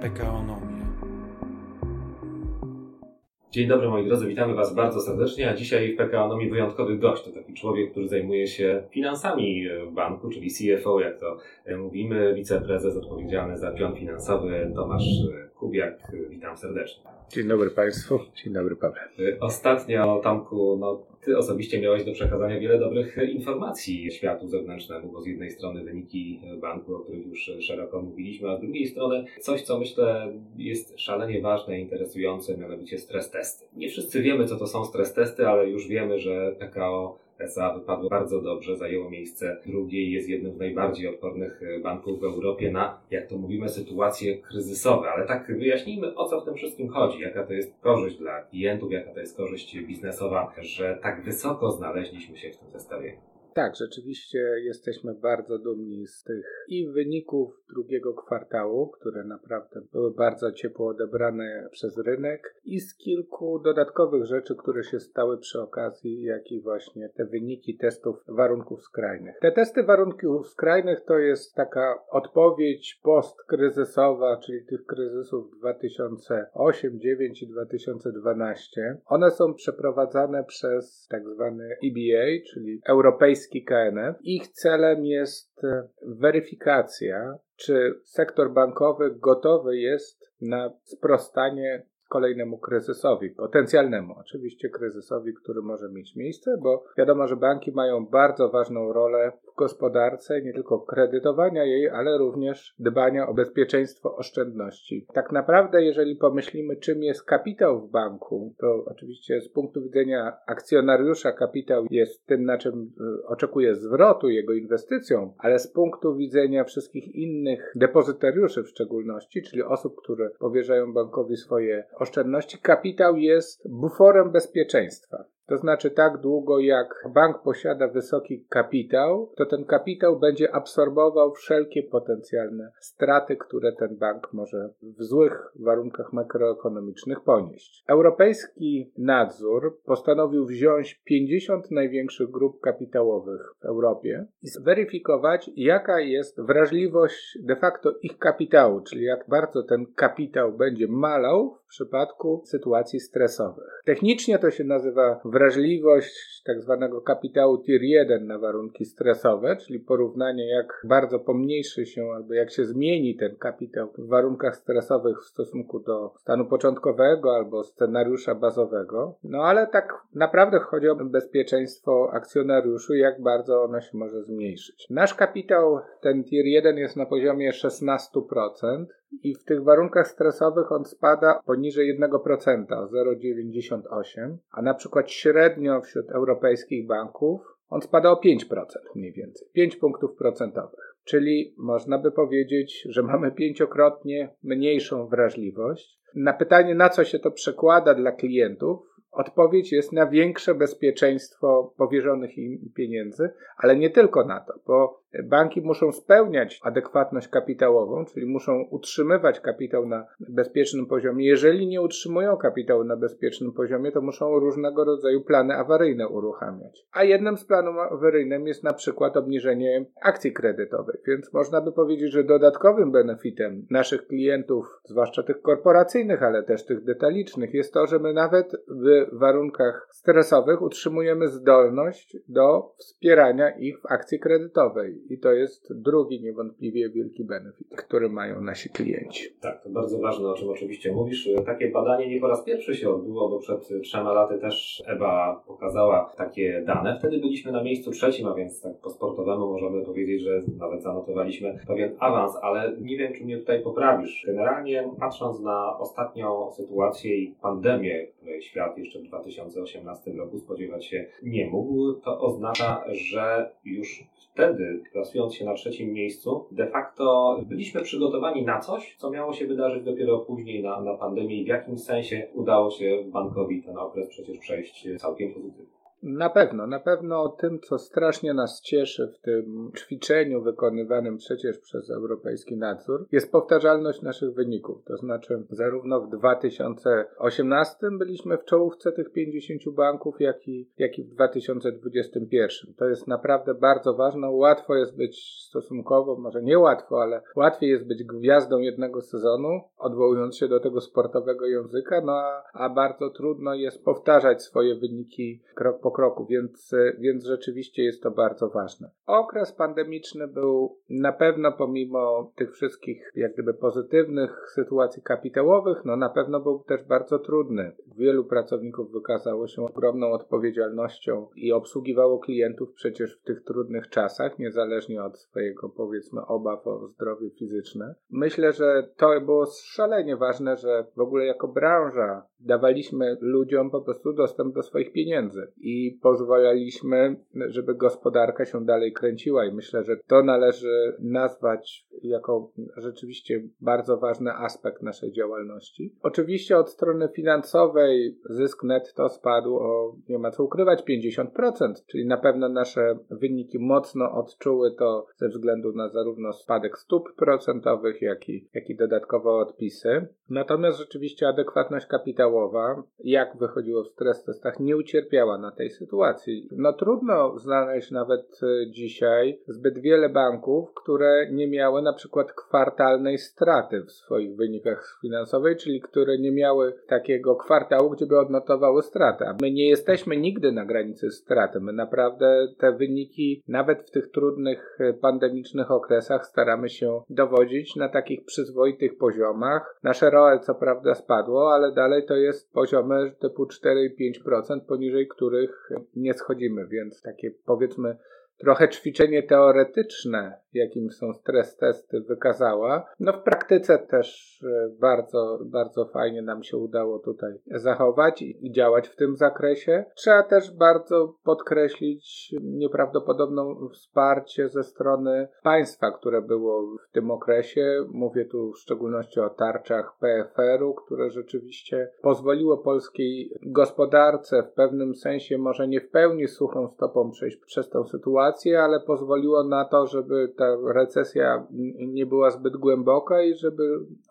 PKOnomię. Dzień dobry moi drodzy, witamy Was bardzo serdecznie, a dzisiaj w PKOnomii wyjątkowy gość. To taki człowiek, który zajmuje się finansami banku, czyli CFO, jak to mówimy, wiceprezes odpowiedzialny za pion finansowy Tomasz Kubiak. Witam serdecznie. Dzień dobry Państwu, dzień dobry Paweł. Ostatnio, Tomku, no, Ty osobiście miałeś do przekazania wiele dobrych informacji światu zewnętrznemu, bo z jednej strony wyniki banku, o których już szeroko mówiliśmy, a z drugiej strony coś, co myślę jest szalenie ważne i interesujące, mianowicie stres testy. Nie wszyscy wiemy, co to są stres testy, ale już wiemy, że PKO SA wypadło bardzo dobrze, zajęło miejsce drugie i jest jednym z najbardziej odpornych e, banków w Europie na, jak to mówimy, sytuacje kryzysowe. Ale tak wyjaśnijmy, o co w tym wszystkim chodzi, jaka to jest korzyść dla klientów, jaka to jest korzyść biznesowa, że tak wysoko znaleźliśmy się w tym zestawieniu. Tak, rzeczywiście jesteśmy bardzo dumni z tych i wyników drugiego kwartału, które naprawdę były bardzo ciepło odebrane przez rynek, i z kilku dodatkowych rzeczy, które się stały przy okazji, jak i właśnie te wyniki testów warunków skrajnych. Te testy warunków skrajnych to jest taka odpowiedź postkryzysowa, czyli tych kryzysów 2008, 2009 i 2012. One są przeprowadzane przez tak zwany EBA, czyli Europejski europejski KNF. Ich celem jest e, weryfikacja, czy sektor bankowy gotowy jest na sprostanie kolejnemu kryzysowi, potencjalnemu oczywiście kryzysowi, który może mieć miejsce, bo wiadomo, że banki mają bardzo ważną rolę w gospodarce, nie tylko kredytowania jej, ale również dbania o bezpieczeństwo oszczędności. Tak naprawdę, jeżeli pomyślimy, czym jest kapitał w banku, to oczywiście z punktu widzenia akcjonariusza kapitał jest tym, na czym y, oczekuje zwrotu jego inwestycją, ale z punktu widzenia wszystkich innych depozytariuszy w szczególności, czyli osób, które powierzają bankowi swoje oszczędności, kapitał jest buforem bezpieczeństwa. To znaczy, tak długo jak bank posiada wysoki kapitał, to ten kapitał będzie absorbował wszelkie potencjalne straty, które ten bank może w złych warunkach makroekonomicznych ponieść. Europejski nadzór postanowił wziąć 50 największych grup kapitałowych w Europie i zweryfikować, jaka jest wrażliwość de facto ich kapitału, czyli jak bardzo ten kapitał będzie malał w przypadku sytuacji stresowych. Technicznie to się nazywa wrażliwość tak zwanego kapitału tier 1 na warunki stresowe, czyli porównanie jak bardzo pomniejszy się albo jak się zmieni ten kapitał w warunkach stresowych w stosunku do stanu początkowego albo scenariusza bazowego. No ale tak naprawdę chodzi o bezpieczeństwo akcjonariuszy, jak bardzo ono się może zmniejszyć. Nasz kapitał, ten tier 1 jest na poziomie 16%, i w tych warunkach stresowych on spada poniżej 1%, 0,98, a na przykład średnio wśród europejskich banków on spada o 5% mniej więcej, 5 punktów procentowych. Czyli można by powiedzieć, że mamy pięciokrotnie mniejszą wrażliwość. Na pytanie, na co się to przekłada dla klientów, Odpowiedź jest na większe bezpieczeństwo powierzonych im pieniędzy, ale nie tylko na to, bo banki muszą spełniać adekwatność kapitałową, czyli muszą utrzymywać kapitał na bezpiecznym poziomie. Jeżeli nie utrzymują kapitału na bezpiecznym poziomie, to muszą różnego rodzaju plany awaryjne uruchamiać. A jednym z planów awaryjnych jest na przykład obniżenie akcji kredytowej, więc można by powiedzieć, że dodatkowym benefitem naszych klientów, zwłaszcza tych korporacyjnych, ale też tych detalicznych, jest to, że my nawet w warunkach stresowych utrzymujemy zdolność do wspierania ich w akcji kredytowej. I to jest drugi niewątpliwie wielki benefit, który mają nasi klienci. Tak, to bardzo ważne, o czym oczywiście mówisz. Takie badanie nie po raz pierwszy się odbyło, bo przed trzema laty też EBA pokazała takie dane. Wtedy byliśmy na miejscu trzecim, a więc tak po sportowemu możemy powiedzieć, że nawet zanotowaliśmy pewien awans, ale nie wiem, czy mnie tutaj poprawisz. Generalnie patrząc na ostatnią sytuację i pandemię, której świat jeszcze w 2018 roku spodziewać się nie mógł, to oznacza, że już wtedy, plasując się na trzecim miejscu, de facto byliśmy przygotowani na coś, co miało się wydarzyć dopiero później na, na pandemię i w jakimś sensie udało się bankowi ten okres przecież przejść całkiem pozytywnie. Na pewno, na pewno tym, co strasznie nas cieszy w tym ćwiczeniu wykonywanym przecież przez europejski nadzór, jest powtarzalność naszych wyników. To znaczy, zarówno w 2018 byliśmy w czołówce tych 50 banków, jak i, jak i w 2021. To jest naprawdę bardzo ważne. Łatwo jest być stosunkowo, może nie łatwo, ale łatwiej jest być gwiazdą jednego sezonu, odwołując się do tego sportowego języka, no a, a bardzo trudno jest powtarzać swoje wyniki krok po kroku, więc, więc rzeczywiście jest to bardzo ważne. Okres pandemiczny był na pewno pomimo tych wszystkich jak gdyby pozytywnych sytuacji kapitałowych, no na pewno był też bardzo trudny. Wielu pracowników wykazało się ogromną odpowiedzialnością i obsługiwało klientów przecież w tych trudnych czasach, niezależnie od swojego powiedzmy obaw o zdrowie fizyczne. Myślę, że to było szalenie ważne, że w ogóle jako branża dawaliśmy ludziom po prostu dostęp do swoich pieniędzy i pozwalaliśmy, żeby gospodarka się dalej kręciła i myślę, że to należy nazwać jako rzeczywiście bardzo ważny aspekt naszej działalności. Oczywiście od strony finansowej zysk netto spadł o, nie ma co ukrywać, 50%, czyli na pewno nasze wyniki mocno odczuły to ze względu na zarówno spadek stóp procentowych, jak i, jak i dodatkowe odpisy. Natomiast rzeczywiście adekwatność kapitałowa, jak wychodziło w stres testach, nie ucierpiała na tej sytuacji. No trudno znaleźć nawet e, dzisiaj zbyt wiele banków, które nie miały na przykład kwartalnej straty w swoich wynikach finansowych, czyli które nie miały takiego kwartału, gdzie by odnotowały stratę. My nie jesteśmy nigdy na granicy straty. My naprawdę te wyniki, nawet w tych trudnych e, pandemicznych okresach, staramy się dowodzić na takich przyzwoitych poziomach. Nasze ROE co prawda spadło, ale dalej to jest poziomy typu 4-5%, poniżej których nie schodzimy, więc takie powiedzmy trochę ćwiczenie teoretyczne, jakim są stres testy, wykazała. No w praktyce też e, bardzo, bardzo fajnie nam się udało tutaj zachować i działać w tym zakresie. Trzeba też bardzo podkreślić nieprawdopodobne wsparcie ze strony państwa, które było w tym okresie. Mówię tu w szczególności o tarczach PFR-u, które rzeczywiście pozwoliło polskiej gospodarce w pewnym sensie, może nie w pełni suchą stopą przejść przez tą sytuację, sytuację, ale pozwoliło na to, żeby ta recesja nie była zbyt głęboka i żeby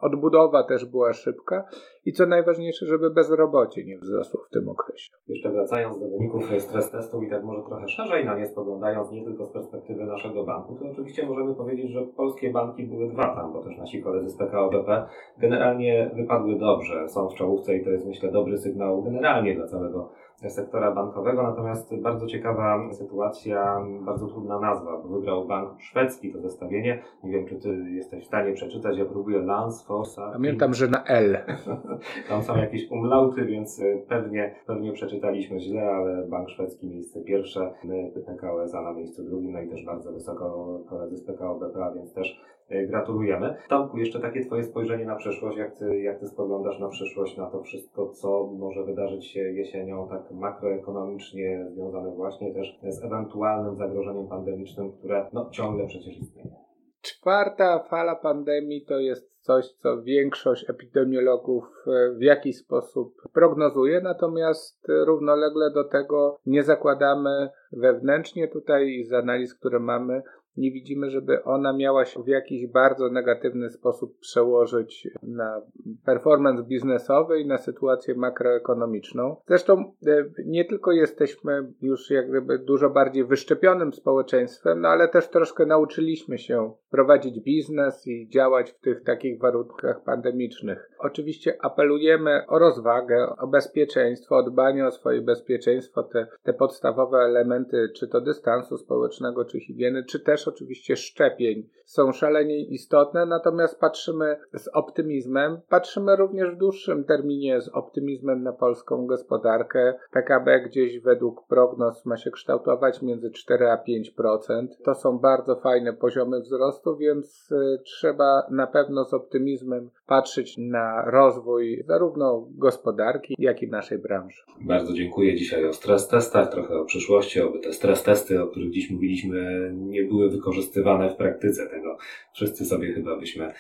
odbudowa też była szybka i co najważniejsze, żeby bezrobocie nie wzrosło w tym okresie. Jeszcze wracając do wyników stres testów i tak może trochę szerzej na nie spoglądając, nie tylko z perspektywy naszego banku, to oczywiście możemy powiedzieć, że polskie banki były dwa tam, bo też nasi koledzy z PKO BP generalnie wypadły dobrze, są w czołówce i to jest myślę dobry sygnał generalnie dla całego sektora bankowego, natomiast bardzo ciekawa sytuacja, bardzo trudna nazwa, bo wygrał bank szwedzki to zestawienie. Nie wiem, czy ty jesteś w stanie przeczytać, ja próbuję Lance, Fossa. Pamiętam, że na L. Tam są jakieś umlauty, więc y, pewnie, pewnie przeczytaliśmy źle, ale bank szwedzki miejsce pierwsze, my PKO SA na miejscu drugim, no i też bardzo wysoko koledzy z PKO BPA, więc też gratulujemy. Tomku, jeszcze takie Twoje spojrzenie na przyszłość, jak ty, jak ty spoglądasz na przyszłość, na to wszystko, co może wydarzyć się jesienią, tak makroekonomicznie związane właśnie też z ewentualnym zagrożeniem pandemicznym, które no, ciągle przecież istnieje. Czwarta fala pandemii to jest coś, co większość epidemiologów e, w jakiś sposób prognozuje, natomiast równolegle do tego nie zakładamy wewnętrznie tutaj z analiz, które mamy, nie widzimy, żeby ona miała się w jakiś bardzo negatywny sposób przełożyć na performance biznesowy i na sytuację makroekonomiczną. Zresztą e, nie tylko jesteśmy już jak gdyby dużo bardziej wyszczepionym społeczeństwem, no ale też troszkę nauczyliśmy się prowadzić biznes i działać w tych takich warunkach pandemicznych. Oczywiście apelujemy o rozwagę, o bezpieczeństwo, o dbanie o swoje bezpieczeństwo, te, te podstawowe elementy, czy to dystansu społecznego, czy higieny, czy też oczywiście szczepień są szalenie istotne, natomiast patrzymy z optymizmem, patrzymy również w dłuższym terminie z optymizmem na polską gospodarkę. PKB gdzieś według prognoz ma się kształtować między 4 a 5%. To są bardzo fajne poziomy wzrostu, więc y, trzeba na pewno z optymizmem patrzeć na rozwój zarówno gospodarki, jak i naszej branży. Bardzo dziękuję dzisiaj o stres testach, trochę o przyszłości, aby te stres testy, o których dziś mówiliśmy, nie były wykorzystywane w praktyce. Tego wszyscy sobie chyba byśmy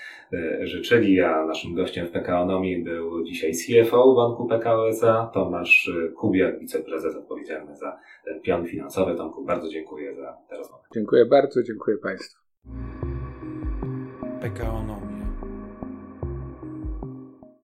życzyli, a naszym gościem w PKOnomii był dzisiaj CFO Banku PKO SA, Tomasz Kubiak, wiceprezes odpowiedzialny za pion finansowy. Tomku, bardzo dziękuję za tę rozmowę. Dziękuję bardzo, dziękuję Państwu. PKO